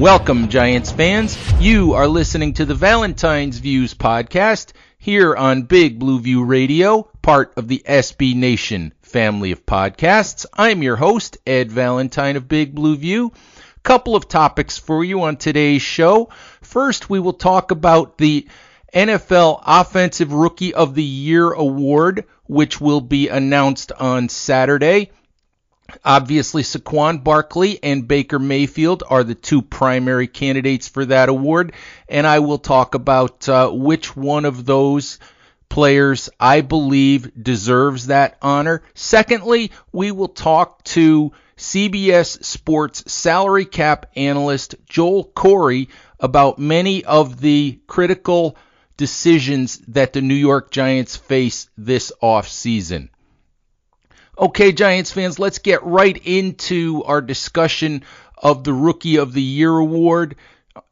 Welcome, Giants fans. You are listening to the Valentine's Views podcast here on Big Blue View Radio, part of the SB Nation family of podcasts. I'm your host, Ed Valentine of Big Blue View. Couple of topics for you on today's show. First, we will talk about the NFL Offensive Rookie of the Year award, which will be announced on Saturday. Obviously, Saquon Barkley and Baker Mayfield are the two primary candidates for that award, and I will talk about uh, which one of those players I believe deserves that honor. Secondly, we will talk to CBS Sports salary cap analyst Joel Corry about many of the critical decisions that the New York Giants face this offseason. Okay, Giants fans, let's get right into our discussion of the Rookie of the Year award.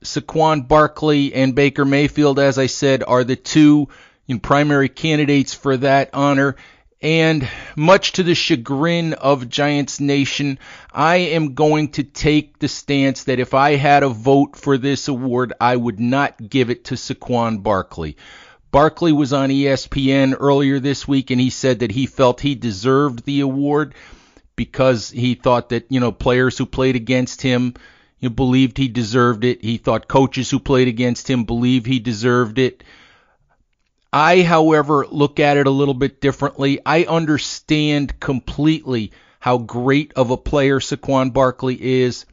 Saquon Barkley and Baker Mayfield, as I said, are the two primary candidates for that honor. And much to the chagrin of Giants Nation, I am going to take the stance that if I had a vote for this award, I would not give it to Saquon Barkley. Barkley was on ESPN earlier this week and he said that he felt he deserved the award because he thought that, you know, players who played against him you know, believed he deserved it. He thought coaches who played against him believed he deserved it. I, however, look at it a little bit differently. I understand completely how great of a player Saquon Barkley is,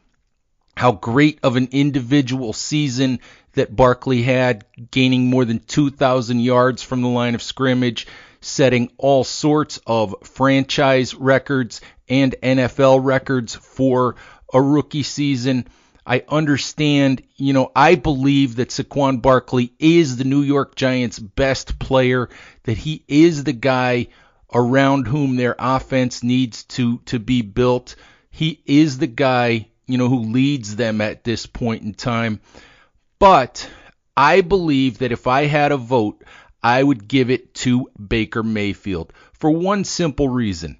how great of an individual season that Barkley had, gaining more than 2,000 yards from the line of scrimmage, setting all sorts of franchise records and NFL records for a rookie season. I understand, you know, I believe that Saquon Barkley is the New York Giants' best player, that he is the guy around whom their offense needs to to be built. He is the guy, you know, who leads them at this point in time. But I believe that if I had a vote, I would give it to Baker Mayfield for one simple reason.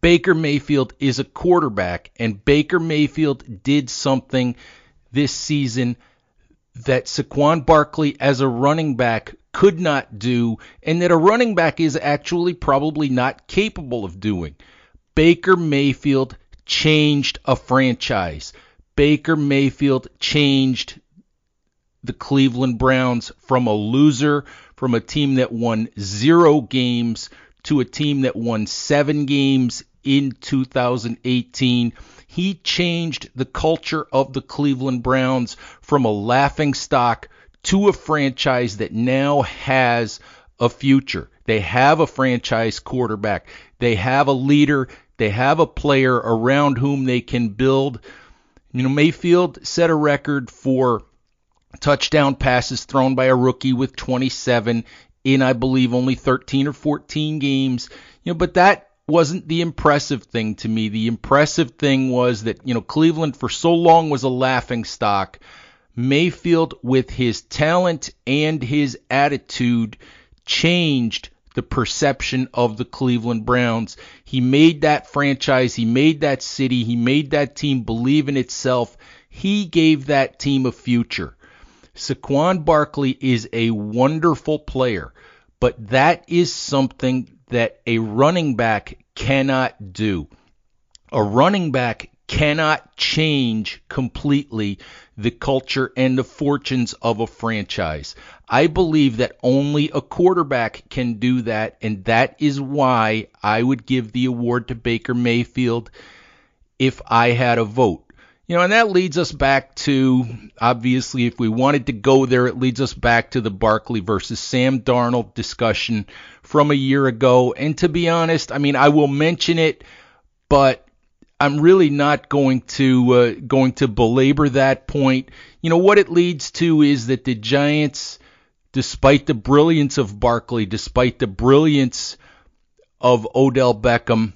Baker Mayfield is a quarterback, and Baker Mayfield did something this season that Saquon Barkley, as a running back, could not do, and that a running back is actually probably not capable of doing. Baker Mayfield changed a franchise. Baker Mayfield changed the Cleveland Browns from a loser, from a team that won zero games to a team that won seven games in 2018. He changed the culture of the Cleveland Browns from a laughing stock to a franchise that now has a future. They have a franchise quarterback. They have a leader. They have a player around whom they can build. You know, Mayfield set a record for touchdown passes thrown by a rookie with 27 in I believe only 13 or 14 games. You know, but that wasn't the impressive thing to me. The impressive thing was that, you know, Cleveland for so long was a laughing stock. Mayfield, with his talent and his attitude, changed the perception of the Cleveland Browns. He made that franchise, he made that city, he made that team believe in itself. He gave that team a future. Saquon Barkley is a wonderful player, but that is something that a running back cannot do. A running back cannot change completely the culture and the fortunes of a franchise. I believe that only a quarterback can do that, and that is why I would give the award to Baker Mayfield if I had a vote. You know, and that leads us back to obviously, if we wanted to go there, it leads us back to the Barkley versus Sam Darnold discussion from a year ago. And to be honest, I mean, I will mention it, but I'm really not going to uh, going to belabor that point. You know what it leads to is that the Giants, despite the brilliance of Barkley, despite the brilliance of Odell Beckham,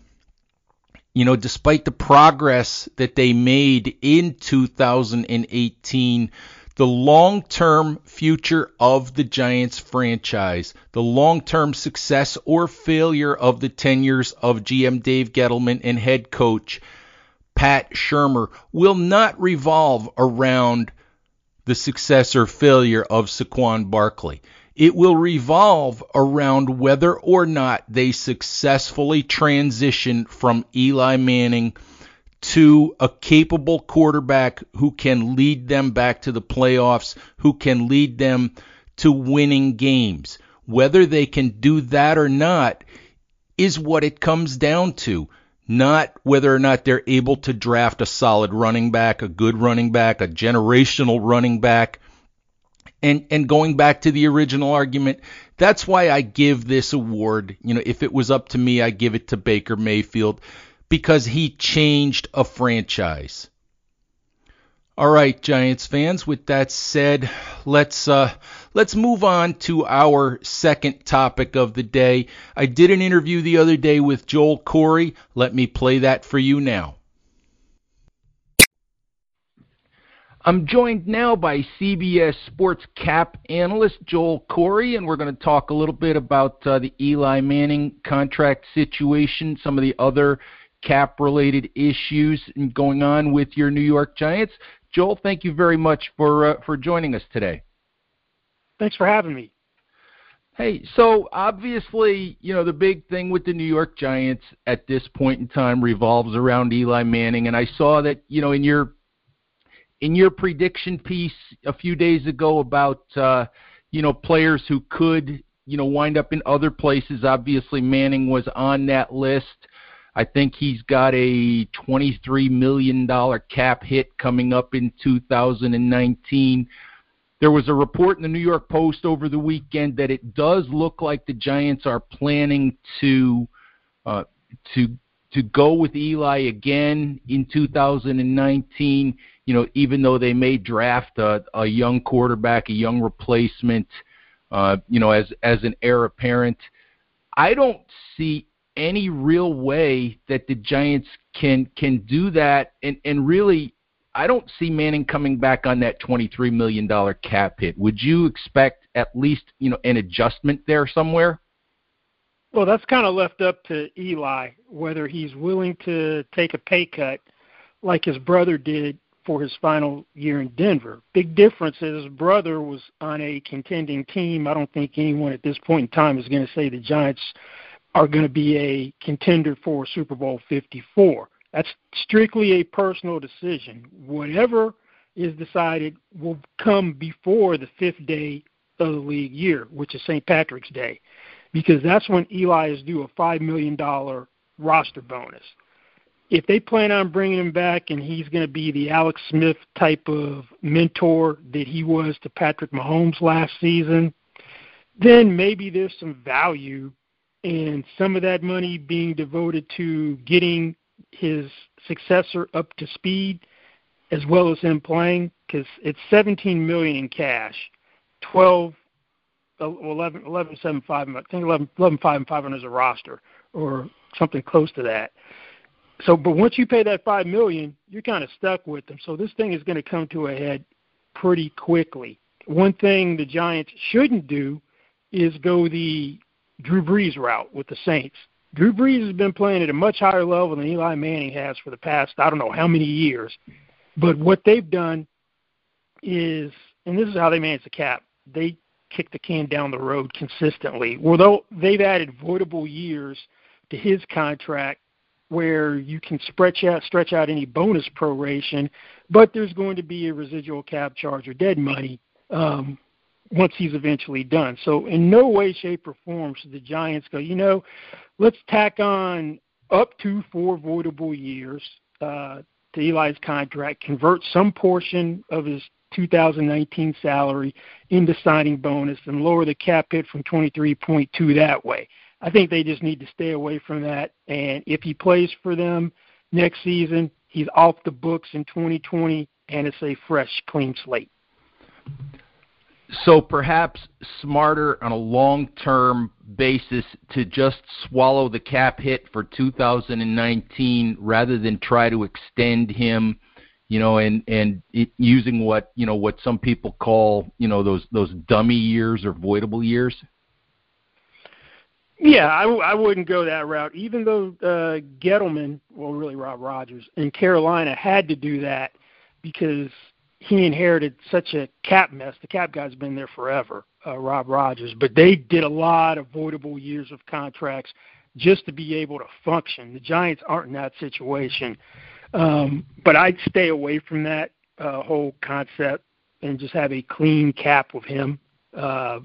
you know, despite the progress that they made in 2018, the long term future of the Giants franchise, the long term success or failure of the tenures of GM Dave Gettleman and head coach Pat Shurmur will not revolve around the success or failure of Saquon Barkley. It will revolve around whether or not they successfully transition from Eli Manning to a capable quarterback who can lead them back to the playoffs, who can lead them to winning games. Whether they can do that or not is what it comes down to. Not whether or not they're able to draft a solid running back, a good running back, a generational running back and and going back to the original argument, that's why I give this award. You know, if it was up to me, I give it to Baker Mayfield because he changed a franchise. All right, Giants fans. With that said, let's uh, let's move on to our second topic of the day. I did an interview the other day with Joel Corry. Let me play that for you now. I'm joined now by CBS Sports cap analyst Joel Corry, and we're going to talk a little bit about uh, the Eli Manning contract situation, some of the other cap related issues going on with your New York Giants. Joel, thank you very much for uh, for joining us today. Thanks for having me. Hey, so obviously, you know, the big thing with the New York Giants at this point in time revolves around Eli Manning, and I saw that, you know, in your in your prediction piece a few days ago about uh, you know players who could you know wind up in other places. Obviously, Manning was on that list. I think he's got a $23 million cap hit coming up in 2019. There was a report in the New York Post over the weekend that it does look like the Giants are planning to uh, to to go with Eli again in 2019 you know, even though they may draft a, a young quarterback, a young replacement, uh, you know, as as an heir apparent, I don't see any real way that the Giants can can do that, and and really, I don't see Manning coming back on that twenty three million dollar cap hit. Would you expect at least you know an adjustment there somewhere? Well, that's kind of left up to Eli whether he's willing to take a pay cut like his brother did for his final year in Denver. Big difference is his brother was on a contending team. I don't think anyone at this point in time is going to say the Giants are going to be a contender for Super Bowl 54. That's strictly a personal decision. Whatever is decided will come before the fifth day of the league year, which is St. Patrick's Day, because that's when Eli is due a $5 million roster bonus if they plan on bringing him back and he's going to be the Alex Smith type of mentor that he was to Patrick Mahomes last season, then maybe there's some value in some of that money being devoted to getting his successor up to speed as well as him playing because it's 17 million in cash, 12 11 11 7 5 I think 11 11 5 and 500 is a roster or something close to that. So, but once you pay that five million, you're kind of stuck with them. So this thing is going to come to a head pretty quickly. One thing the Giants shouldn't do is go the Drew Brees route with the Saints. Drew Brees has been playing at a much higher level than Eli Manning has for the past I don't know how many years. But what they've done is, and this is how they manage the cap. They kick the can down the road consistently. Although they've added voidable years to his contract where you can stretch out stretch out any bonus proration, but there's going to be a residual cap charge or dead money um, once he's eventually done. So in no way, shape, or form should the Giants go, you know, let's tack on up to four voidable years uh, to Eli's contract, convert some portion of his 2019 salary into signing bonus, and lower the cap hit from 23.2 that way. I think they just need to stay away from that. And if he plays for them next season, he's off the books in 2020, and it's a fresh, clean slate. So perhaps smarter on a long-term basis to just swallow the cap hit for 2019 rather than try to extend him, you know, and and it, using what you know what some people call you know those those dummy years or voidable years. Yeah, I, I wouldn't go that route. Even though uh, Gettleman, well, really Rob Rogers in Carolina had to do that because he inherited such a cap mess. The cap guy's been there forever, uh, Rob Rogers, but they did a lot of voidable years of contracts just to be able to function. The Giants aren't in that situation, um, but I'd stay away from that uh, whole concept and just have a clean cap with him. Uh,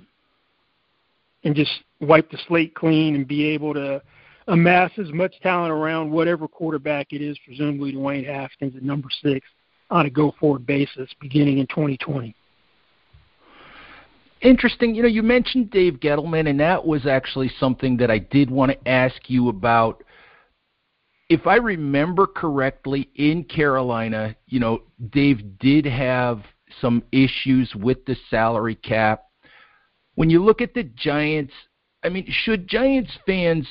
and just wipe the slate clean and be able to amass as much talent around whatever quarterback it is, presumably Dwayne Haskins at number six, on a go forward basis beginning in 2020. Interesting. You know, you mentioned Dave Gettleman, and that was actually something that I did want to ask you about. If I remember correctly, in Carolina, you know, Dave did have some issues with the salary cap when you look at the Giants, I mean, should Giants fans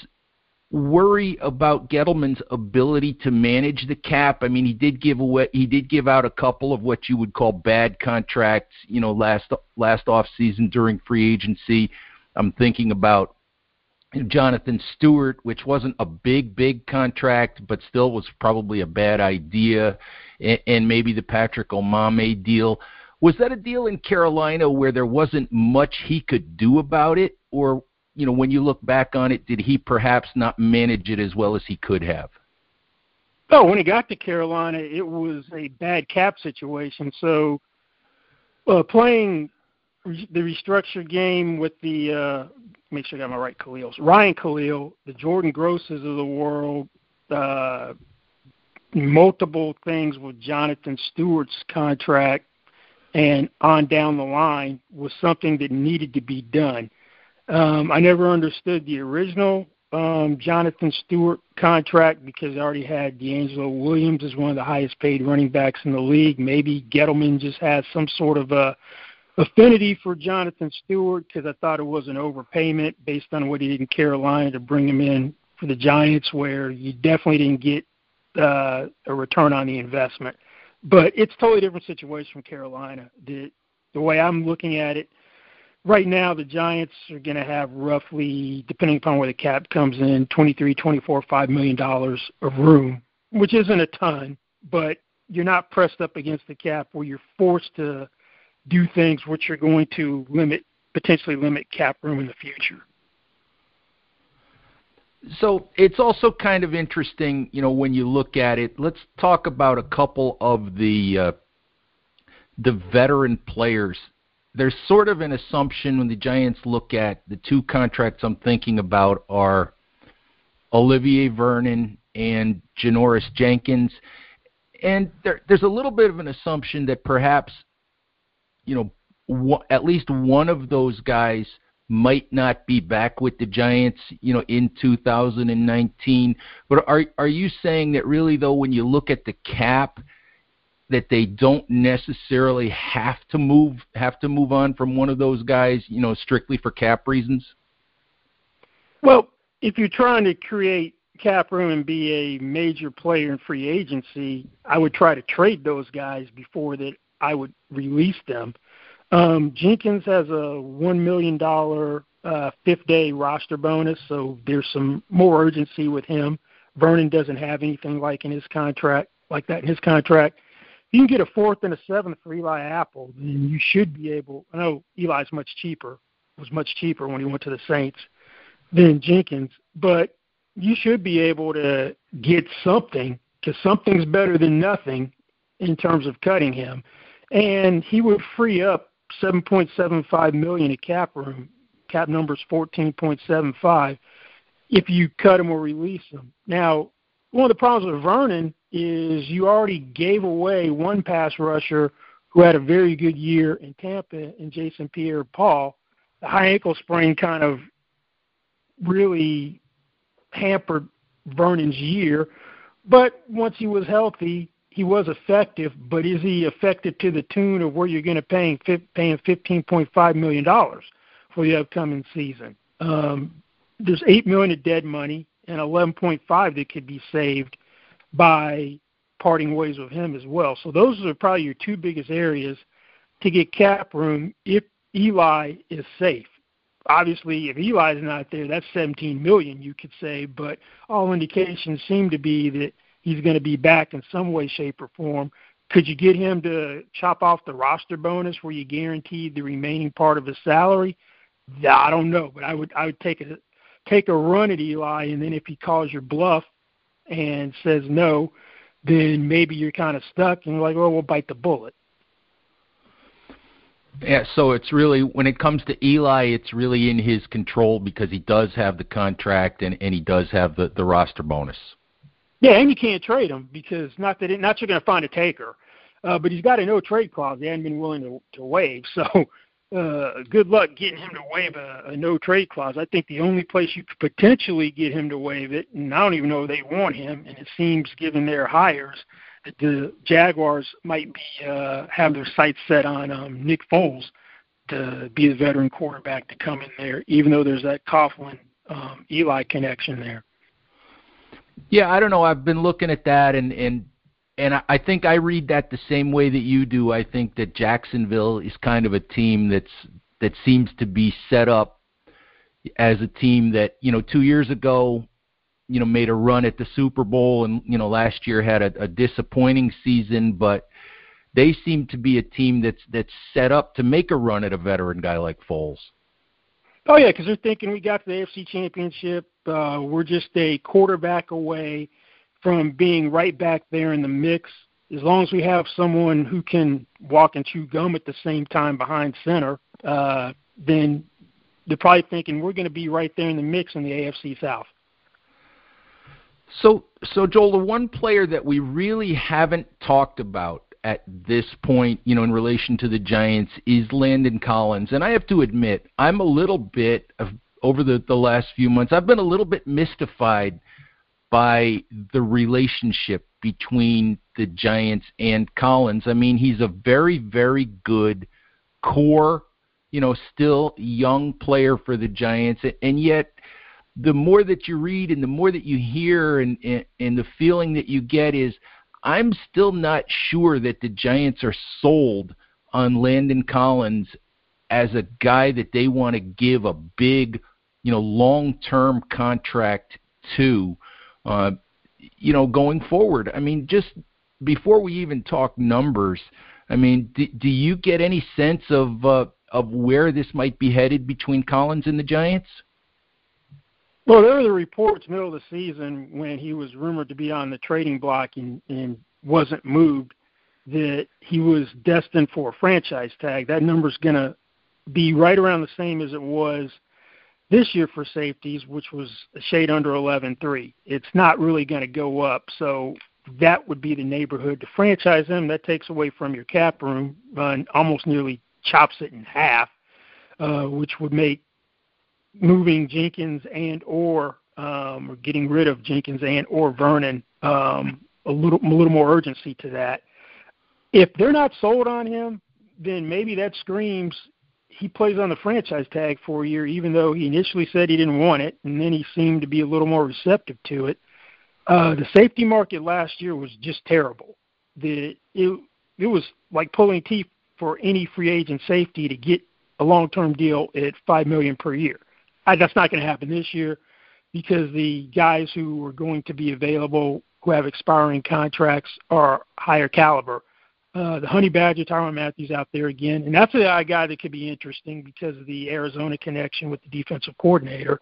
worry about Gettleman's ability to manage the cap? I mean, he did give away, he did give out a couple of what you would call bad contracts, you know, last last off season during free agency. I'm thinking about Jonathan Stewart, which wasn't a big, big contract, but still was probably a bad idea, and, and maybe the Patrick Omameh deal. Was that a deal in Carolina where there wasn't much he could do about it, or you know, when you look back on it, did he perhaps not manage it as well as he could have? Oh, when he got to Carolina, it was a bad cap situation. So, uh, playing the restructured game with the uh, make sure I got my right Kalil's Ryan Kalil, the Jordan Grosses of the world, uh, multiple things with Jonathan Stewart's contract and on down the line was something that needed to be done. Um, I never understood the original um, Jonathan Stewart contract because I already had DeAngelo Williams as one of the highest paid running backs in the league. Maybe Gettleman just has some sort of a affinity for Jonathan Stewart because I thought it was an overpayment based on what he did in Carolina to bring him in for the Giants, where you definitely didn't get uh, a return on the investment. But it's totally different situation from Carolina. The the way I'm looking at it, right now the Giants are going to have roughly, depending upon where the cap comes in, 23, 24, five million dollars of room, which isn't a ton, but you're not pressed up against the cap where you're forced to do things which are going to limit potentially limit cap room in the future so it's also kind of interesting, you know, when you look at it. Let's talk about a couple of the uh, the veteran players. There's sort of an assumption when the Giants look at the two contracts I'm thinking about are Olivier Vernon and Janoris Jenkins, and there, there's a little bit of an assumption that perhaps, you know, at least one of those guys might not be back with the Giants, you know, in 2019. But are are you saying that really though, when you look at the cap, that they don't necessarily have to move have to move on from one of those guys, you know, strictly for cap reasons? Well, if you're trying to create cap room and be a major player in free agency, I would try to trade those guys before that I would release them. Um, Jenkins has a one million dollar uh, fifth day roster bonus, so there's some more urgency with him. Vernon doesn't have anything like in his contract like that in his contract. If you can get a fourth and a seventh for Eli Apple, then you should be able. I know Eli's much cheaper, was much cheaper when he went to the Saints than Jenkins, but you should be able to get something because something's better than nothing in terms of cutting him, and he would free up 7.75 million in cap room. Cap number's 14.75 if you cut him or release him. Now, one of the problems with Vernon is you already gave away one pass rusher who had a very good year in Tampa and Jason Pierre Paul. The high ankle sprain kind of really hampered Vernon's year. But once he was healthy, he was effective. But is he effective to the tune of where you're going to pay paying fifteen point five million dollars for the upcoming season? Um, there's eight million of dead money and eleven point five that could be saved by parting ways with him as well. So those are probably your two biggest areas to get cap room if Eli is safe obviously if Eli's not there, that's 17 million you could say, but all indications seem to be that he's going to be back in some way, shape, or form. Could you get him to chop off the roster bonus where you guaranteed the remaining part of his salary? I don't know, but I would I would take a take a run at Eli, and then if he calls your bluff and says no, then maybe you're kind of stuck and you're like, well, we'll bite the bullet. Yeah, so it's really when it comes to Eli, it's really in his control because he does have the contract and and he does have the the roster bonus. Yeah, and you can't trade him because not that it, not you're going to find a taker, uh, but he's got a no trade clause. They haven't been willing to to waive, so uh, good luck getting him to waive a, a no trade clause. I think the only place you could potentially get him to waive it, and I don't even know if they want him, and it seems given their hires that the Jaguars might be uh, have their sights set on um, Nick Foles to be the veteran quarterback to come in there, even though there's that Coughlin um, Eli connection there. Yeah, I don't know. I've been looking at that, and and and I think I read that the same way that you do. I think that Jacksonville is kind of a team that's that seems to be set up as a team that you know two years ago you know made a run at the Super Bowl and you know last year had a, a disappointing season, but they seem to be a team that's that's set up to make a run at a veteran guy like Foles. Oh yeah, because they're thinking we got the AFC Championship. Uh, we're just a quarterback away from being right back there in the mix. As long as we have someone who can walk and chew gum at the same time behind center, uh, then they're probably thinking we're going to be right there in the mix in the AFC South. So, so Joel, the one player that we really haven't talked about at this point, you know, in relation to the Giants is Landon Collins, and I have to admit, I'm a little bit of over the the last few months, I've been a little bit mystified by the relationship between the Giants and Collins. I mean, he's a very, very good core, you know, still young player for the Giants, and yet the more that you read and the more that you hear and, and, and the feeling that you get is I'm still not sure that the Giants are sold on Landon Collins as a guy that they want to give a big, you know, long-term contract to, uh, you know, going forward. I mean, just before we even talk numbers, I mean, do, do you get any sense of uh, of where this might be headed between Collins and the Giants? Well, there were the reports middle of the season when he was rumored to be on the trading block and, and wasn't moved that he was destined for a franchise tag. That number's going to be right around the same as it was this year for safeties, which was a shade under 11.3. It's not really going to go up, so that would be the neighborhood to franchise him. That takes away from your cap room and almost nearly chops it in half, uh, which would make moving Jenkins and or um, or getting rid of Jenkins and or Vernon um, a little a little more urgency to that. If they're not sold on him, then maybe that screams he plays on the franchise tag for a year, even though he initially said he didn't want it, and then he seemed to be a little more receptive to it. Uh, the safety market last year was just terrible. The it it was like pulling teeth for any free agent safety to get a long-term deal at five million per year. I, that's not going to happen this year because the guys who are going to be available who have expiring contracts are higher caliber. Uh, the Honey Badger, Tyrann Mathieu out there again, and that's a guy that could be interesting because of the Arizona connection with the defensive coordinator.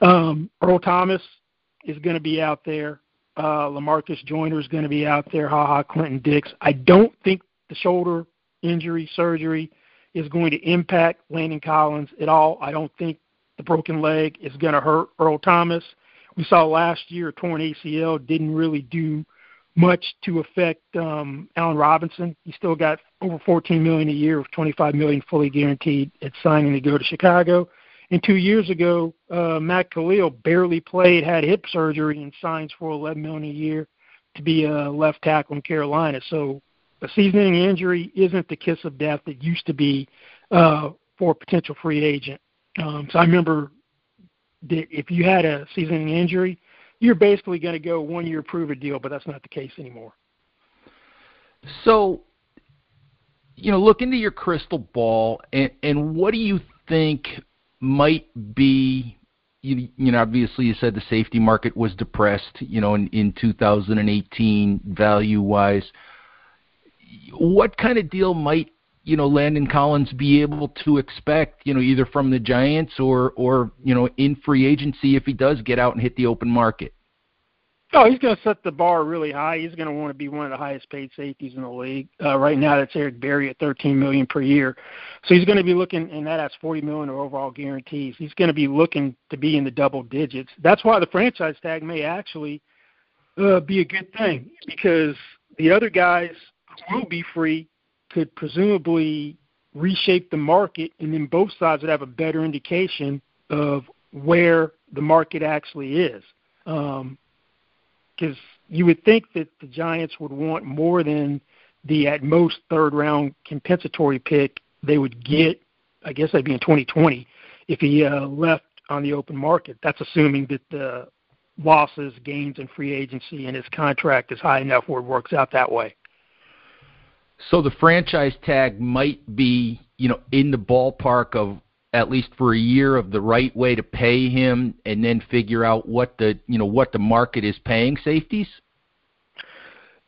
Um, Earl Thomas is going to be out there. Uh, Lamarcus Joyner is going to be out there. Ha ha, Clinton Dix. I don't think the shoulder injury surgery is going to impact Landon Collins at all. I don't think the broken leg is going to hurt Earl Thomas. We saw last year torn ACL didn't really do much to affect um, Allen Robinson. He still got over 14 million a year, with 25 million fully guaranteed at signing to go to Chicago. And two years ago, uh, Matt Kalil barely played, had hip surgery, and signs for 11 million a year to be a left tackle in Carolina. So a season ending injury isn't the kiss of death it used to be uh, for a potential free agent. Um, so I remember that if you had a season ending injury, you're basically going to go one year prove a deal, but that's not the case anymore. So, you know, look into your crystal ball, and, and what do you think might be? You, you know, obviously, you said the safety market was depressed. You know, in, in 2018, value wise, what kind of deal might you know Landon Collins be able to expect, you know, either from the Giants or or you know in free agency if he does get out and hit the open market? Oh, he's going to set the bar really high. He's going to want to be one of the highest paid safeties in the league. Uh, right now, that's Eric Berry at 13 million per year. So he's going to be looking, and that has 40 million of overall guarantees. He's going to be looking to be in the double digits. That's why the franchise tag may actually uh, be a good thing because the other guys will be free could presumably reshape the market, and then both sides would have a better indication of where the market actually is. Because um, you would think that the Giants would want more than the at most third round compensatory pick they would get. I guess that'd be in 2020 if he uh, left on the open market. That's assuming that the losses, gains, and free agency and his contract is high enough where it works out that way. So the franchise tag might be, you know, in the ballpark of at least for a year of the right way to pay him and then figure out what the, you know, what the market is paying safeties?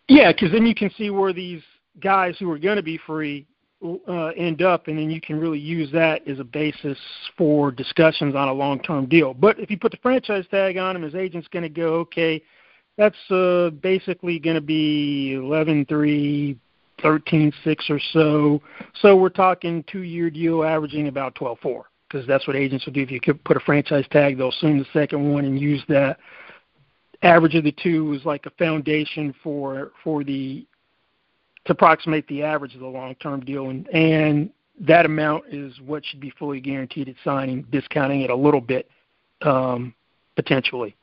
Yeah, cuz then you can see where these guys who are going to be free uh, end up, and then you can really use that as a basis for discussions on a long-term deal. But if you put the franchise tag on him, his agent's going to go, okay, that's uh, basically going to be eleven three thirteen six or so. So we're talking two year deal averaging about twelve four because that's what agents will do. If you could put a franchise tag, they'll assume the second one and use that average of the two is like a foundation for for the to approximate the average of the long term deal and and that amount is what should be fully guaranteed at signing, discounting it a little bit um, potentially.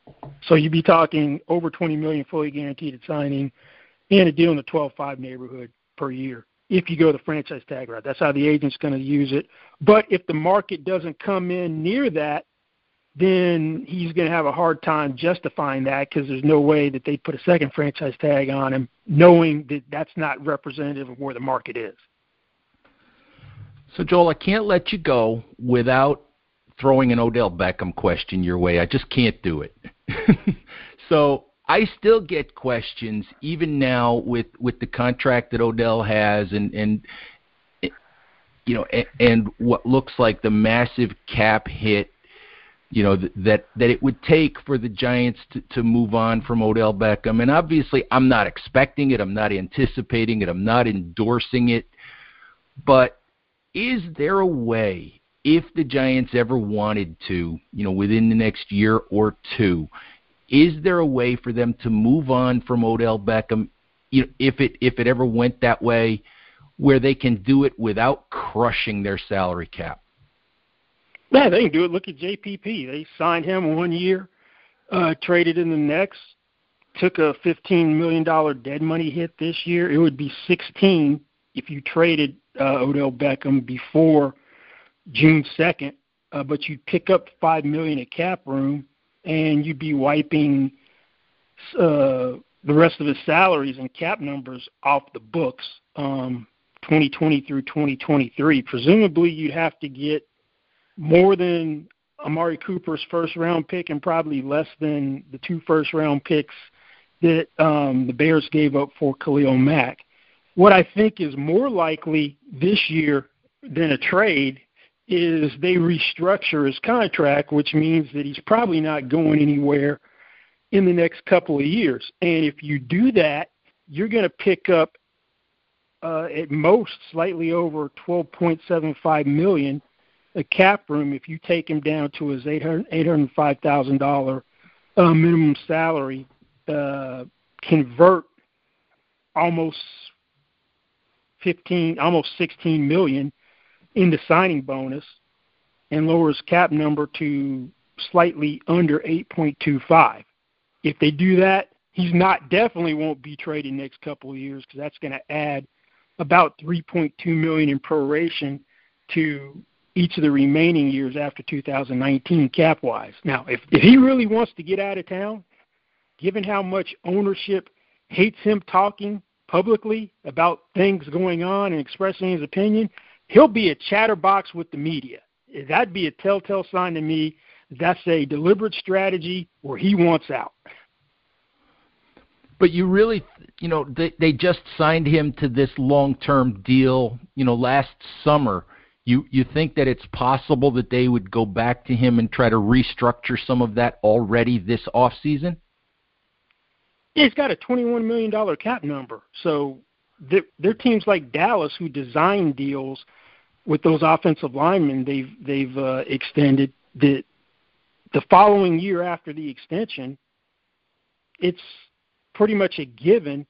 So you'd be talking over 20 million fully guaranteed at signing, and a deal in the 12.5 neighborhood per year if you go the franchise tag route. That's how the agent's going to use it. But if the market doesn't come in near that, then he's going to have a hard time justifying that because there's no way that they put a second franchise tag on him, knowing that that's not representative of where the market is. So, Joel, I can't let you go without throwing an Odell Beckham question your way. I just can't do it. so, I still get questions even now with with the contract that Odell has and and you know and, and what looks like the massive cap hit you know that that it would take for the Giants to, to move on from Odell Beckham. And obviously I'm not expecting it. I'm not anticipating it. I'm not endorsing it. But is there a way if the Giants ever wanted to you know within the next year or two is there a way for them to move on from Odell Beckham, you know, if it if it ever went that way, where they can do it without crushing their salary cap? Yeah, they can do it. Look at JPP. They signed him one year, uh, traded in the next, took a fifteen million dollar dead money hit this year. It would be sixteen if you traded uh, Odell Beckham before June second, uh, but you'd pick up five million at cap room and you'd be wiping uh, the rest of his salaries and cap numbers off the books, um, 2020 through 2023. Presumably, you'd have to get more than Amari Cooper's first round pick and probably less than the two first round picks that um, the Bears gave up for Khalil Mack. What I think is more likely this year than a trade is they restructure his contract, which means that he's probably not going anywhere in the next couple of years. And if you do that, you're going to pick up uh, at most slightly over 12.75 million a cap room if you take him down to his $805,000 uh, minimum salary, uh, convert almost 15, almost 16 million into signing bonus, and lowers cap number to slightly under 8.25. If they do that, he's not definitely won't be traded next couple of years because that's going to add about 3.2 million in proration to each of the remaining years after 2019 cap wise. Now, if, if he really wants to get out of town, given how much ownership hates him talking publicly about things going on and expressing his opinion, he'll be a chatterbox with the media. That'd be a telltale sign to me that's a deliberate strategy where he wants out. But you really, you know, they they just signed him to this long-term deal, you know, last summer. You you think that it's possible that they would go back to him and try to restructure some of that already this off season? Yeah, he's got a twenty-one million dollar cap number. So there, are teams like Dallas who design deals with those offensive linemen they've they've uh, extended that the following year after the extension, it's pretty much a given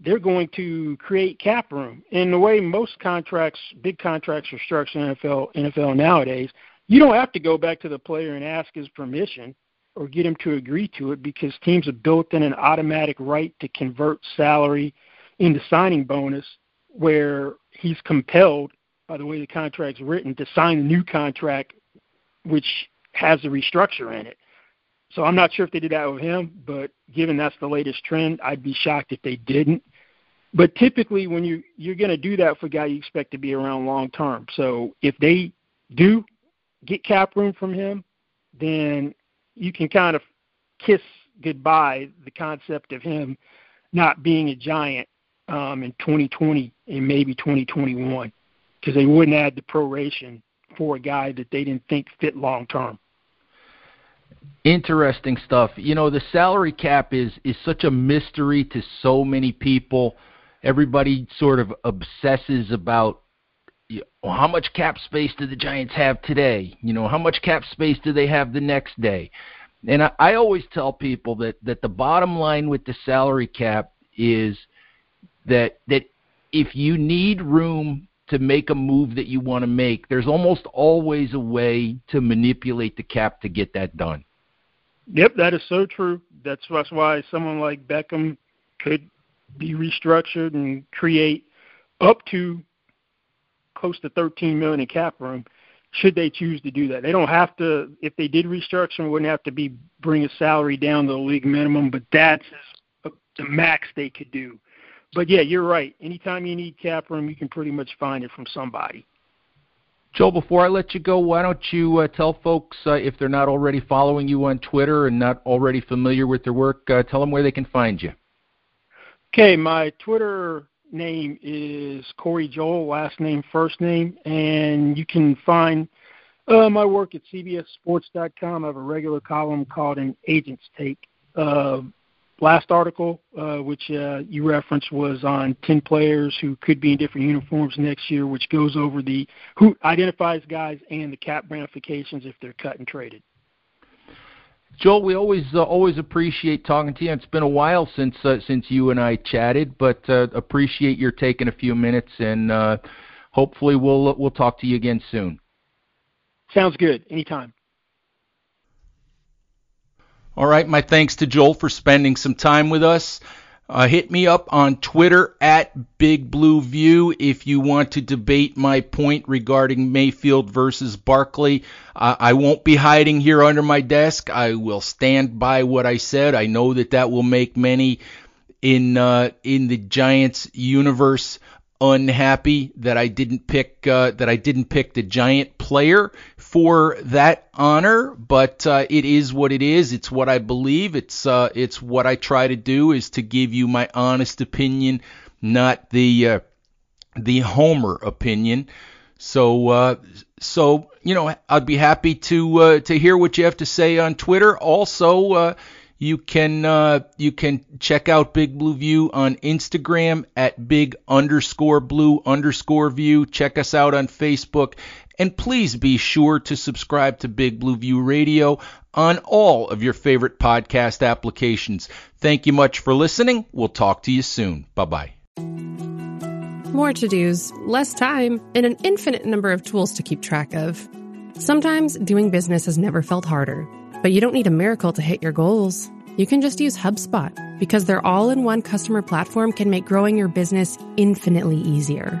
they're going to create cap room. And the way most contracts, big contracts are structured in NFL NFL nowadays, you don't have to go back to the player and ask his permission or get him to agree to it because teams have built in an automatic right to convert salary into signing bonus where he's compelled by the way the contract's written to sign a new contract which has a restructure in it. So I'm not sure if they did that with him, but given that's the latest trend, I'd be shocked if they didn't. But typically, when you you're going to do that for a guy you expect to be around long term. So if they do get cap room from him, then you can kind of kiss goodbye the concept of him not being a giant um, in 2020 and maybe 2021 because they wouldn't add the proration for a guy that they didn't think fit long term. Interesting stuff. You know, the salary cap is is such a mystery to so many people. Everybody sort of obsesses about you know, how much cap space do the Giants have today? You know, how much cap space do they have the next day? And I, I always tell people that that the bottom line with the salary cap is that that if you need room to make a move that you want to make, there's almost always a way to manipulate the cap to get that done. Yep, that is so true. That's that's why someone like Beckham could be restructured and create up to close to 13 million in cap room should they choose to do that. They don't have to if they did restructure, it wouldn't have to be bring a salary down to the league minimum, but that's the max they could do. But yeah, you're right. Anytime you need cap room, you can pretty much find it from somebody. Joe, before I let you go, why don't you uh, tell folks uh, if they're not already following you on Twitter and not already familiar with your work, uh, tell them where they can find you. Okay, my Twitter name is Corry Joel, last name, first name, and you can find uh, my work at CBSSports.com. I have a regular column called an Agent's Take. Last article, uh, which uh, you referenced, was on 10 players who could be in different uniforms next year, which goes over the who identifies guys and the cap ramifications if they're cut and traded. Joel, we always uh, always appreciate talking to you. It's been a while since uh, since you and I chatted, but uh, appreciate your taking a few minutes, and uh, hopefully we'll we'll talk to you again soon. Sounds good. Anytime. All right, my thanks to Joel for spending some time with us. Uh, hit me up on Twitter at Big Blue View if you want to debate my point regarding Mayfield versus Barkley. Uh, I won't be hiding here under my desk. I will stand by what I said. I know that that will make many in uh, in the Giants universe unhappy that I didn't pick uh, that I didn't pick the Giant player for that honor, but uh, it is what it is. It's what I believe. It's uh, it's what I try to do is to give you my honest opinion, not the uh, the Homer opinion. So uh, so you know I'd be happy to uh, to hear what you have to say on Twitter. Also. Uh, you can you can check out Big Blue View on Instagram at big underscore blue underscore view. Check us out on Facebook and please be sure to subscribe to Big Blue View Radio on all of your favorite podcast applications. Thank you much for listening. We'll talk to you soon. Bye bye. More to dos, less time, and an infinite number of tools to keep track of. Sometimes doing business has never felt harder, but you don't need a miracle to hit your goals. You can just use HubSpot because their all in one customer platform can make growing your business infinitely easier.